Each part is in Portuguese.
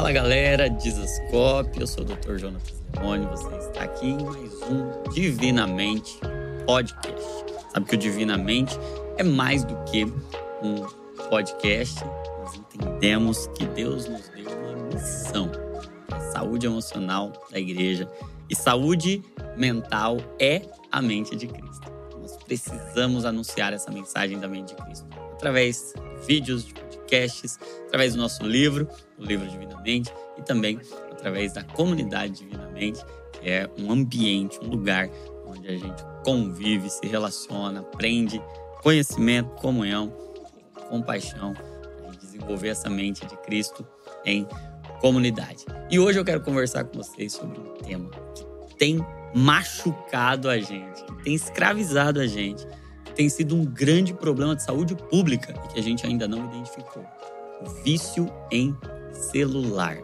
Fala galera, Dizascope, eu sou o Dr. Jonathan Leone, você está aqui em mais um Divinamente Podcast. Sabe que o Divinamente é mais do que um podcast, nós entendemos que Deus nos deu uma missão, a saúde emocional da igreja. E saúde mental é a mente de Cristo. Nós precisamos anunciar essa mensagem da mente de Cristo através de vídeos, de podcasts, através do nosso livro, o livro Divinamente, e também através da comunidade Divinamente, que é um ambiente, um lugar onde a gente convive, se relaciona, aprende conhecimento, comunhão, compaixão, para desenvolver essa mente de Cristo em comunidade. E hoje eu quero conversar com vocês sobre um tema que tem machucado a gente, que tem escravizado a gente tem sido um grande problema de saúde pública e que a gente ainda não identificou. O vício em celular.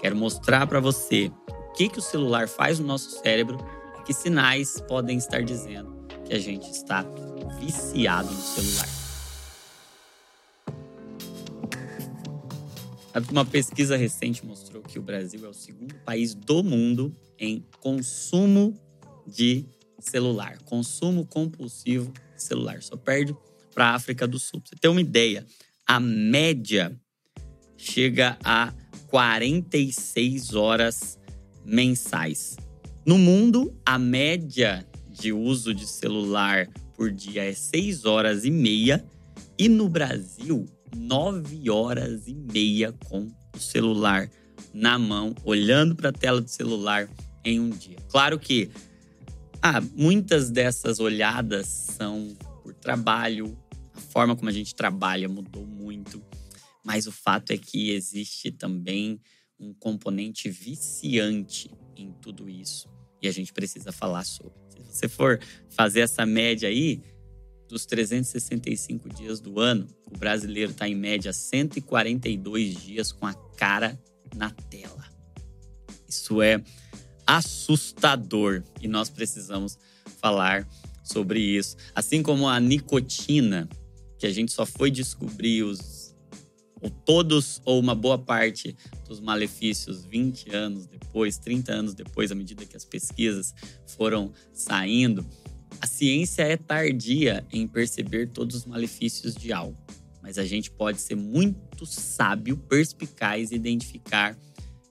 Quero mostrar para você o que, que o celular faz no nosso cérebro e que sinais podem estar dizendo que a gente está viciado no celular. Uma pesquisa recente mostrou que o Brasil é o segundo país do mundo em consumo de celular, consumo compulsivo celular. Só perde para a África do Sul. Pra você ter uma ideia, a média chega a 46 horas mensais. No mundo, a média de uso de celular por dia é 6 horas e meia. E no Brasil, 9 horas e meia com o celular na mão, olhando para a tela do celular em um dia. Claro que ah, muitas dessas olhadas são por trabalho, a forma como a gente trabalha mudou muito, mas o fato é que existe também um componente viciante em tudo isso e a gente precisa falar sobre. Se você for fazer essa média aí, dos 365 dias do ano, o brasileiro está em média 142 dias com a cara na tela. Isso é assustador e nós precisamos falar sobre isso. Assim como a nicotina, que a gente só foi descobrir os ou todos ou uma boa parte dos malefícios 20 anos depois, 30 anos depois, à medida que as pesquisas foram saindo, a ciência é tardia em perceber todos os malefícios de algo, mas a gente pode ser muito sábio, perspicaz e identificar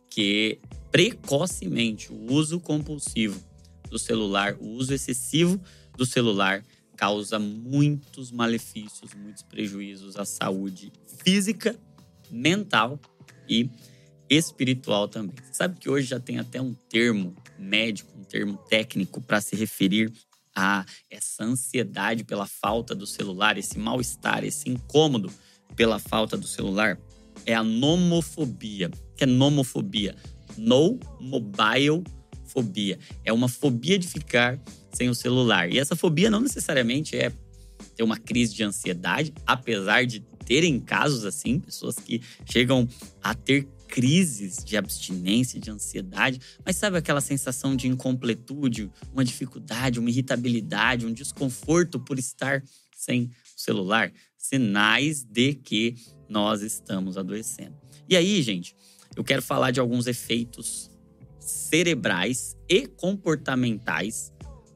que precocemente o uso compulsivo do celular, o uso excessivo do celular causa muitos malefícios, muitos prejuízos à saúde física, mental e espiritual também. Você sabe que hoje já tem até um termo médico, um termo técnico para se referir a essa ansiedade pela falta do celular, esse mal-estar, esse incômodo pela falta do celular, é a nomofobia. O que é nomofobia? No mobile fobia. É uma fobia de ficar sem o celular. E essa fobia não necessariamente é ter uma crise de ansiedade, apesar de terem casos assim, pessoas que chegam a ter crises de abstinência, de ansiedade, mas sabe aquela sensação de incompletude, uma dificuldade, uma irritabilidade, um desconforto por estar sem o celular? Sinais de que nós estamos adoecendo. E aí, gente, eu quero falar de alguns efeitos cerebrais e comportamentais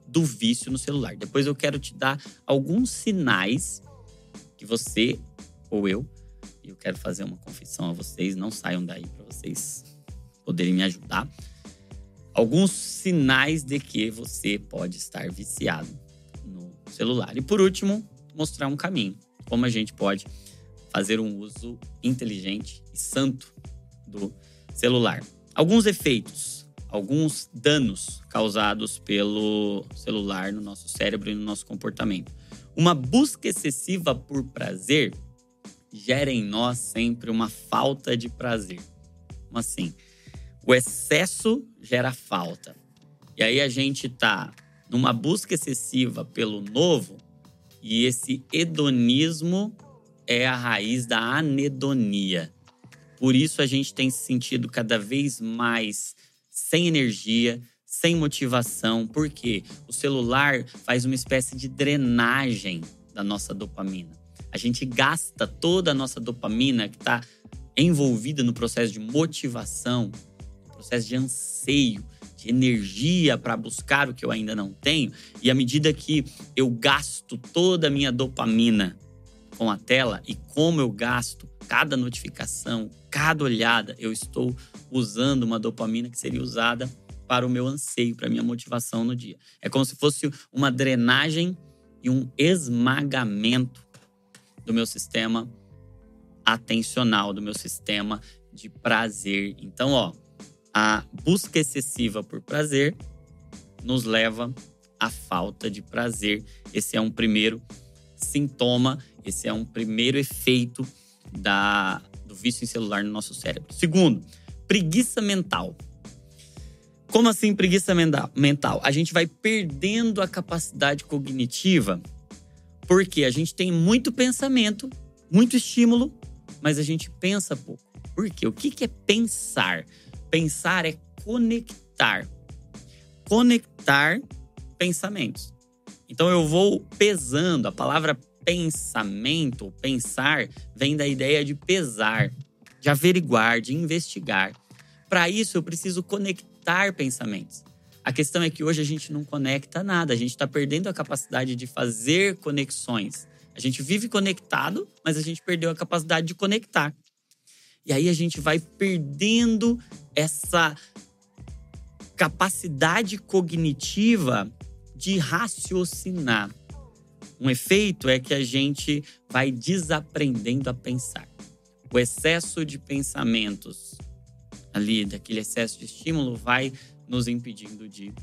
do vício no celular. Depois eu quero te dar alguns sinais que você ou eu, e eu quero fazer uma confissão a vocês, não saiam daí para vocês poderem me ajudar. Alguns sinais de que você pode estar viciado no celular. E por último, mostrar um caminho, como a gente pode fazer um uso inteligente e santo do celular. Alguns efeitos, alguns danos causados pelo celular no nosso cérebro e no nosso comportamento. Uma busca excessiva por prazer gera em nós sempre uma falta de prazer. Como assim? O excesso gera falta. E aí a gente tá numa busca excessiva pelo novo e esse hedonismo é a raiz da anedonia. Por isso a gente tem se sentido cada vez mais sem energia, sem motivação, porque o celular faz uma espécie de drenagem da nossa dopamina. A gente gasta toda a nossa dopamina que está envolvida no processo de motivação, no processo de anseio, de energia para buscar o que eu ainda não tenho, e à medida que eu gasto toda a minha dopamina com a tela e como eu gasto cada notificação, cada olhada, eu estou usando uma dopamina que seria usada para o meu anseio, para a minha motivação no dia. É como se fosse uma drenagem e um esmagamento do meu sistema atencional, do meu sistema de prazer. Então, ó, a busca excessiva por prazer nos leva à falta de prazer. Esse é um primeiro sintoma, esse é um primeiro efeito da, do vício em celular no nosso cérebro. Segundo, preguiça mental. Como assim preguiça mental? A gente vai perdendo a capacidade cognitiva porque a gente tem muito pensamento, muito estímulo, mas a gente pensa pouco. Por quê? O que é pensar? Pensar é conectar. Conectar pensamentos. Então eu vou pesando. A palavra pensamento, pensar, vem da ideia de pesar, de averiguar, de investigar. Para isso eu preciso conectar pensamentos. A questão é que hoje a gente não conecta nada, a gente está perdendo a capacidade de fazer conexões. A gente vive conectado, mas a gente perdeu a capacidade de conectar. E aí a gente vai perdendo essa capacidade cognitiva de raciocinar. Um efeito é que a gente vai desaprendendo a pensar. O excesso de pensamentos ali, daquele excesso de estímulo, vai nos impedindo de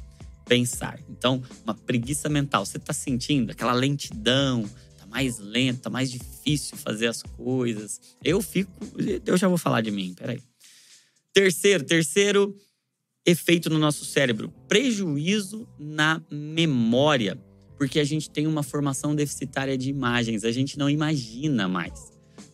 pensar. Então, uma preguiça mental. Você está sentindo aquela lentidão, mais lento, tá mais difícil fazer as coisas. Eu fico. Eu já vou falar de mim, peraí. Terceiro, terceiro efeito no nosso cérebro: prejuízo na memória. Porque a gente tem uma formação deficitária de imagens, a gente não imagina mais.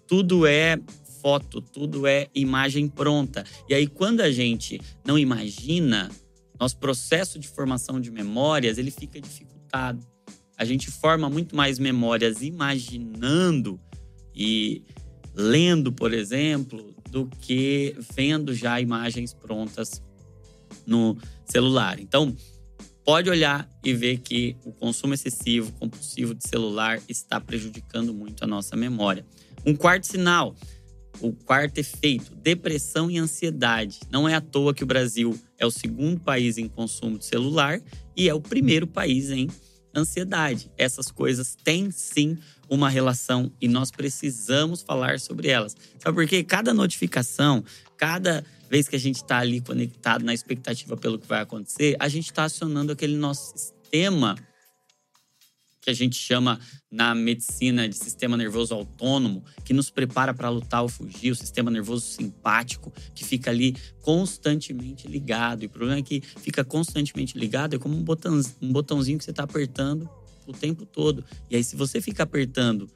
Tudo é foto, tudo é imagem pronta. E aí, quando a gente não imagina, nosso processo de formação de memórias ele fica dificultado a gente forma muito mais memórias imaginando e lendo, por exemplo, do que vendo já imagens prontas no celular. Então, pode olhar e ver que o consumo excessivo, compulsivo de celular está prejudicando muito a nossa memória. Um quarto sinal, o quarto efeito, depressão e ansiedade. Não é à toa que o Brasil é o segundo país em consumo de celular e é o primeiro país em ansiedade. Essas coisas têm sim uma relação e nós precisamos falar sobre elas. Sabe por quê? Cada notificação, cada vez que a gente está ali conectado na expectativa pelo que vai acontecer, a gente está acionando aquele nosso sistema que a gente chama na medicina de sistema nervoso autônomo, que nos prepara para lutar ou fugir, o sistema nervoso simpático, que fica ali constantemente ligado. E o problema é que fica constantemente ligado, é como um, botão, um botãozinho que você está apertando o tempo todo. E aí, se você fica apertando,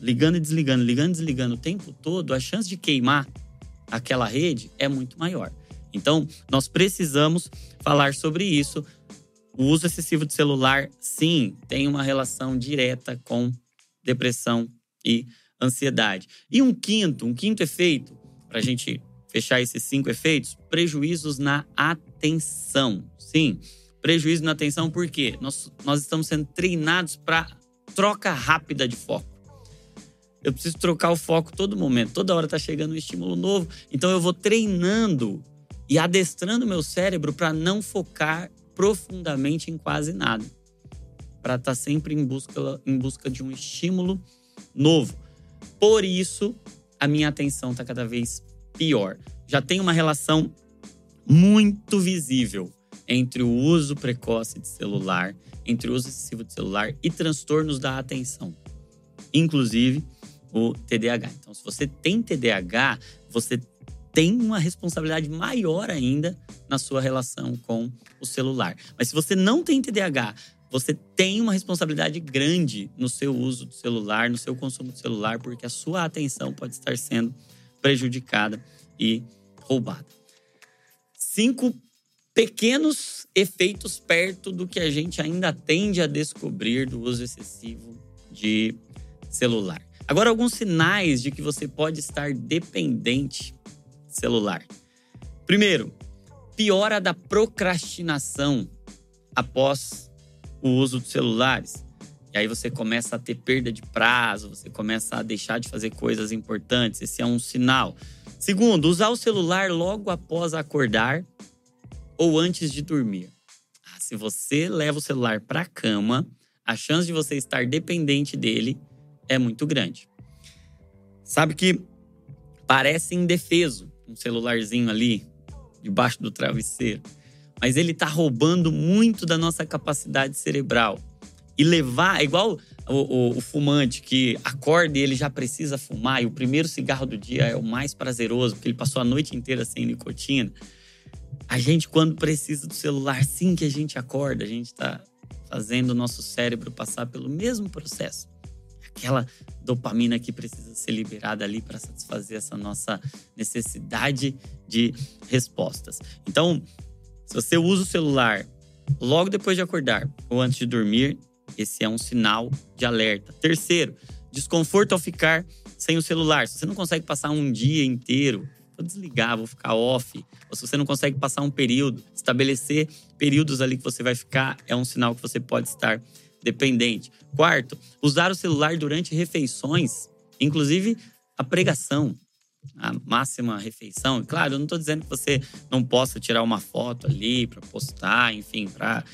ligando e desligando, ligando e desligando o tempo todo, a chance de queimar aquela rede é muito maior. Então, nós precisamos falar sobre isso o uso excessivo de celular, sim, tem uma relação direta com depressão e ansiedade. E um quinto, um quinto efeito, para a gente fechar esses cinco efeitos, prejuízos na atenção. Sim, prejuízo na atenção porque nós, nós estamos sendo treinados para troca rápida de foco. Eu preciso trocar o foco todo momento, toda hora está chegando um estímulo novo, então eu vou treinando e adestrando meu cérebro para não focar profundamente em quase nada, para estar tá sempre em busca, em busca de um estímulo novo. Por isso, a minha atenção está cada vez pior. Já tem uma relação muito visível entre o uso precoce de celular, entre o uso excessivo de celular e transtornos da atenção, inclusive o TDAH. Então, se você tem TDAH, você tem uma responsabilidade maior ainda na sua relação com o celular. Mas se você não tem TDAH, você tem uma responsabilidade grande no seu uso do celular, no seu consumo do celular, porque a sua atenção pode estar sendo prejudicada e roubada. Cinco pequenos efeitos perto do que a gente ainda tende a descobrir do uso excessivo de celular. Agora, alguns sinais de que você pode estar dependente celular. Primeiro, piora da procrastinação após o uso dos celulares. E aí você começa a ter perda de prazo, você começa a deixar de fazer coisas importantes. Esse é um sinal. Segundo, usar o celular logo após acordar ou antes de dormir. Ah, se você leva o celular para a cama, a chance de você estar dependente dele é muito grande. Sabe que parece indefeso um celularzinho ali debaixo do travesseiro, mas ele está roubando muito da nossa capacidade cerebral e levar, é igual o, o, o, fumante que acorda e ele já precisa fumar, e o primeiro cigarro do dia é o mais prazeroso, porque ele passou a noite inteira sem nicotina. A gente, quando precisa do celular, sim que a gente acorda, a gente está fazendo o nosso cérebro passar pelo mesmo processo. Aquela dopamina que precisa ser liberada ali para satisfazer essa nossa necessidade de respostas. Então, se você usa o celular logo depois de acordar ou antes de dormir, esse é um sinal de alerta. Terceiro, desconforto ao ficar sem o celular. Se você não consegue passar um dia inteiro, vou desligar, vou ficar off. Ou se você não consegue passar um período, estabelecer períodos ali que você vai ficar, é um sinal que você pode estar dependente. Quarto, usar o celular durante refeições, inclusive a pregação, a máxima refeição. Claro, eu não estou dizendo que você não possa tirar uma foto ali para postar, enfim, para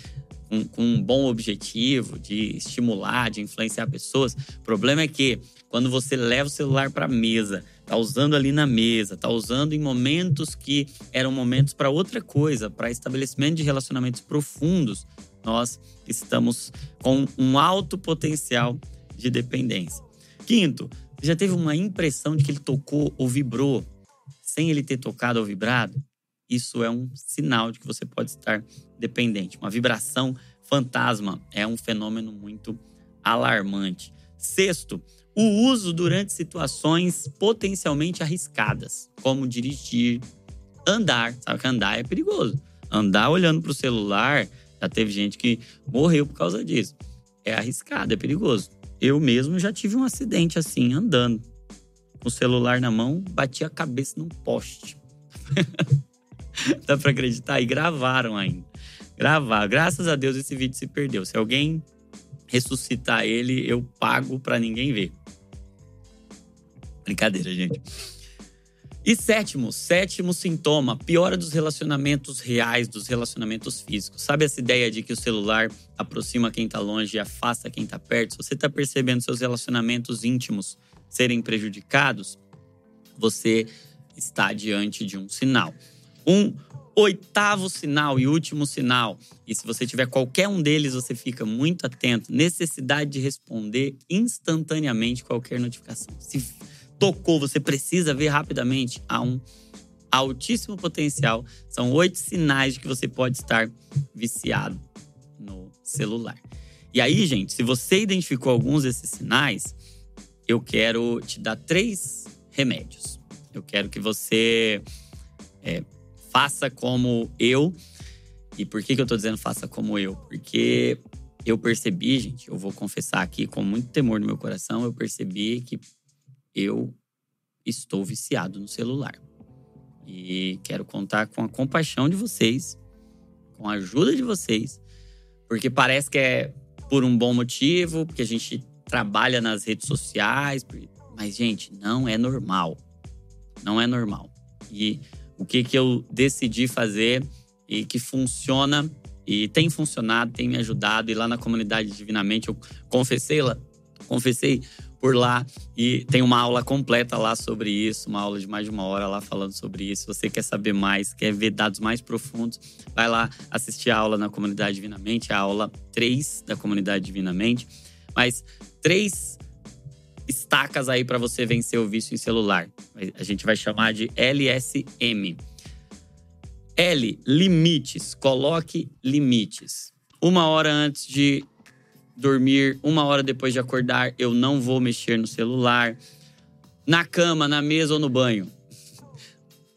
com, com um bom objetivo de estimular, de influenciar pessoas. O problema é que quando você leva o celular para a mesa, tá usando ali na mesa, tá usando em momentos que eram momentos para outra coisa, para estabelecimento de relacionamentos profundos, nós estamos com um alto potencial de dependência. Quinto, já teve uma impressão de que ele tocou ou vibrou sem ele ter tocado ou vibrado? isso é um sinal de que você pode estar dependente. Uma vibração fantasma é um fenômeno muito alarmante. Sexto, o uso durante situações potencialmente arriscadas, como dirigir, andar. Sabe que andar é perigoso. Andar olhando para o celular, já teve gente que morreu por causa disso. É arriscado, é perigoso. Eu mesmo já tive um acidente assim, andando. Com o celular na mão, bati a cabeça num poste. Dá pra acreditar? E gravaram ainda. Gravar. Graças a Deus esse vídeo se perdeu. Se alguém ressuscitar ele, eu pago pra ninguém ver. Brincadeira, gente. E sétimo, sétimo sintoma, piora dos relacionamentos reais, dos relacionamentos físicos. Sabe essa ideia de que o celular aproxima quem tá longe e afasta quem tá perto? Se você tá percebendo seus relacionamentos íntimos serem prejudicados, você está diante de um sinal um oitavo sinal e último sinal. E se você tiver qualquer um deles, você fica muito atento. Necessidade de responder instantaneamente qualquer notificação. Se tocou, você precisa ver rapidamente. Há um altíssimo potencial. São oito sinais de que você pode estar viciado no celular. E aí, gente, se você identificou alguns desses sinais, eu quero te dar três remédios. Eu quero que você é, faça como eu. E por que, que eu tô dizendo faça como eu? Porque eu percebi, gente, eu vou confessar aqui com muito temor no meu coração, eu percebi que eu estou viciado no celular. E quero contar com a compaixão de vocês, com a ajuda de vocês, porque parece que é por um bom motivo, porque a gente trabalha nas redes sociais, mas gente, não é normal. Não é normal. E o que, que eu decidi fazer e que funciona e tem funcionado, tem me ajudado. E lá na comunidade Divinamente eu confessei lá, confessei por lá e tem uma aula completa lá sobre isso, uma aula de mais de uma hora lá falando sobre isso. Se você quer saber mais, quer ver dados mais profundos, vai lá assistir a aula na comunidade Divinamente, a aula 3 da comunidade Divinamente. Mas três estacas aí para você vencer o vício em celular. A gente vai chamar de LSM. L, limites. Coloque limites. Uma hora antes de dormir, uma hora depois de acordar, eu não vou mexer no celular. Na cama, na mesa ou no banho.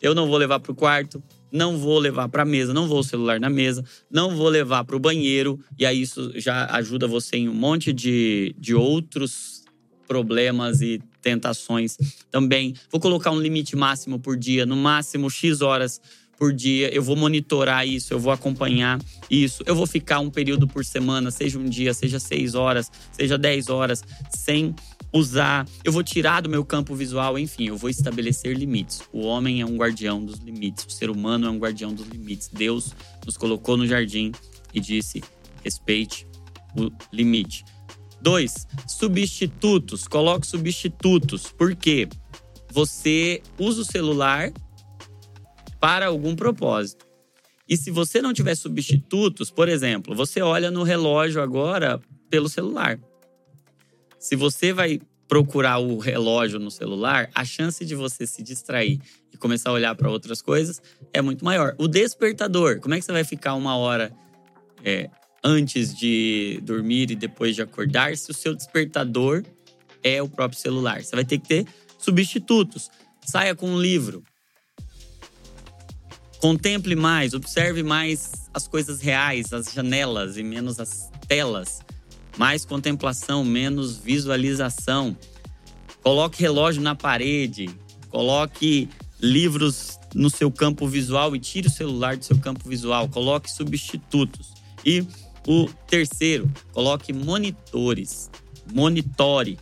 Eu não vou levar para o quarto, não vou levar para a mesa, não vou o celular na mesa, não vou levar para o banheiro. E aí isso já ajuda você em um monte de, de outros problemas e tentações também. Vou colocar um limite máximo por dia, no máximo X horas por dia. Eu vou monitorar isso, eu vou acompanhar isso. Eu vou ficar um período por semana, seja um dia, seja seis horas, seja dez horas, sem usar. Eu vou tirar do meu campo visual, enfim, eu vou estabelecer limites. O homem é um guardião dos limites, o ser humano é um guardião dos limites. Deus nos colocou no jardim e disse: respeite o limite. Dois, substitutos. Coloque substitutos. Por quê? Você usa o celular para algum propósito. E se você não tiver substitutos, por exemplo, você olha no relógio agora pelo celular. Se você vai procurar o relógio no celular, a chance de você se distrair e começar a olhar para outras coisas é muito maior. O despertador, como é que você vai ficar uma hora é, antes de dormir e depois de acordar se o seu despertador é o próprio celular? Você vai ter que ter substitutos. Saia com um livro. Contemple mais, observe mais as coisas reais, as janelas e menos as telas. Mais contemplação, menos visualização. Coloque relógio na parede, coloque livros no seu campo visual e tire o celular do seu campo visual. Coloque substitutos. E o terceiro, coloque monitores. Monitore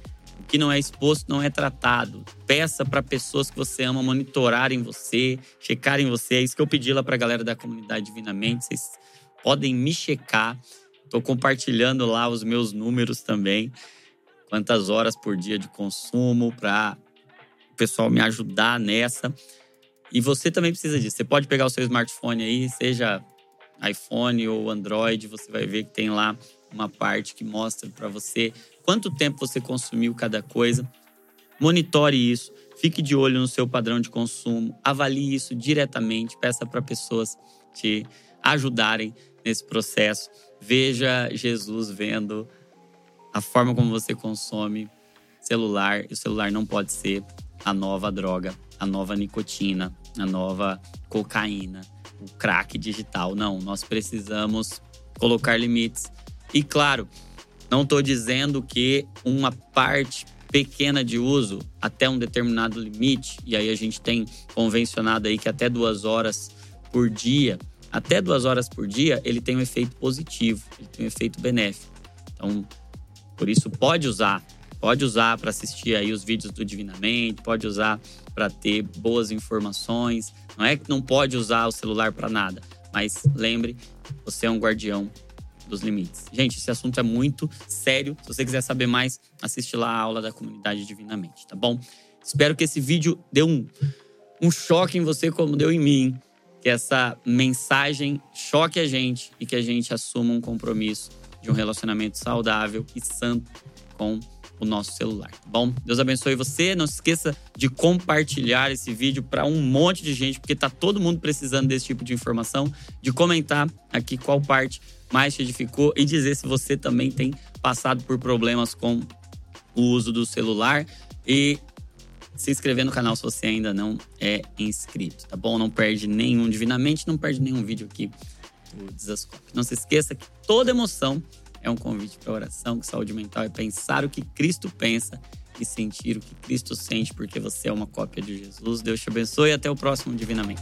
que não é exposto não é tratado. Peça para pessoas que você ama monitorarem você, checarem você. É isso que eu pedi lá para a galera da comunidade Divinamente. Vocês podem me checar. Estou compartilhando lá os meus números também. Quantas horas por dia de consumo para o pessoal me ajudar nessa. E você também precisa disso. Você pode pegar o seu smartphone aí, seja iPhone ou Android, você vai ver que tem lá uma parte que mostra para você quanto tempo você consumiu cada coisa. Monitore isso, fique de olho no seu padrão de consumo, avalie isso diretamente, peça para pessoas te ajudarem nesse processo. Veja Jesus vendo a forma como você consome celular. E o celular não pode ser a nova droga, a nova nicotina, a nova cocaína, o crack digital. Não, nós precisamos colocar limites. E claro, não estou dizendo que uma parte pequena de uso até um determinado limite, e aí a gente tem convencionado aí que até duas horas por dia, até duas horas por dia, ele tem um efeito positivo, ele tem um efeito benéfico. Então, por isso pode usar, pode usar para assistir aí os vídeos do Divinamente, pode usar para ter boas informações. Não é que não pode usar o celular para nada, mas lembre, você é um guardião dos limites. Gente, esse assunto é muito sério. Se você quiser saber mais, assiste lá a aula da comunidade Divinamente, tá bom? Espero que esse vídeo dê um, um choque em você, como deu em mim. Que essa mensagem choque a gente e que a gente assuma um compromisso de um relacionamento saudável e santo com o nosso celular, tá bom? Deus abençoe você. Não se esqueça de compartilhar esse vídeo para um monte de gente, porque tá todo mundo precisando desse tipo de informação, de comentar aqui qual parte mais te edificou e dizer se você também tem passado por problemas com o uso do celular e se inscrever no canal se você ainda não é inscrito, tá bom? Não perde nenhum divinamente, não perde nenhum vídeo aqui do Desascope. Não se esqueça que toda emoção é um convite para oração, que saúde mental é pensar o que Cristo pensa e sentir o que Cristo sente, porque você é uma cópia de Jesus. Deus te abençoe e até o próximo Divinamente.